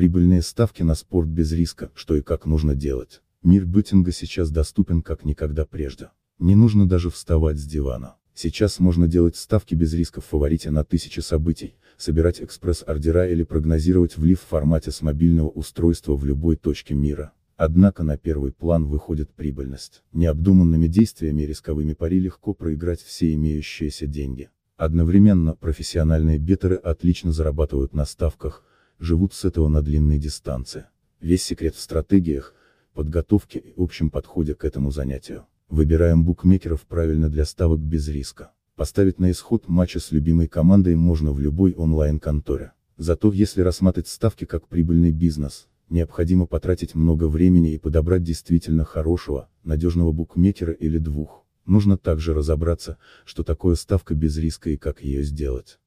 Прибыльные ставки на спорт без риска, что и как нужно делать. Мир беттинга сейчас доступен как никогда прежде. Не нужно даже вставать с дивана. Сейчас можно делать ставки без риска в фаворите на тысячи событий, собирать экспресс-ордера или прогнозировать влив в формате с мобильного устройства в любой точке мира. Однако на первый план выходит прибыльность. Необдуманными действиями и рисковыми пари легко проиграть все имеющиеся деньги. Одновременно профессиональные беттеры отлично зарабатывают на ставках, живут с этого на длинной дистанции. Весь секрет в стратегиях, подготовке и общем подходе к этому занятию. Выбираем букмекеров правильно для ставок без риска. Поставить на исход матча с любимой командой можно в любой онлайн-конторе. Зато если рассматривать ставки как прибыльный бизнес, необходимо потратить много времени и подобрать действительно хорошего, надежного букмекера или двух. Нужно также разобраться, что такое ставка без риска и как ее сделать.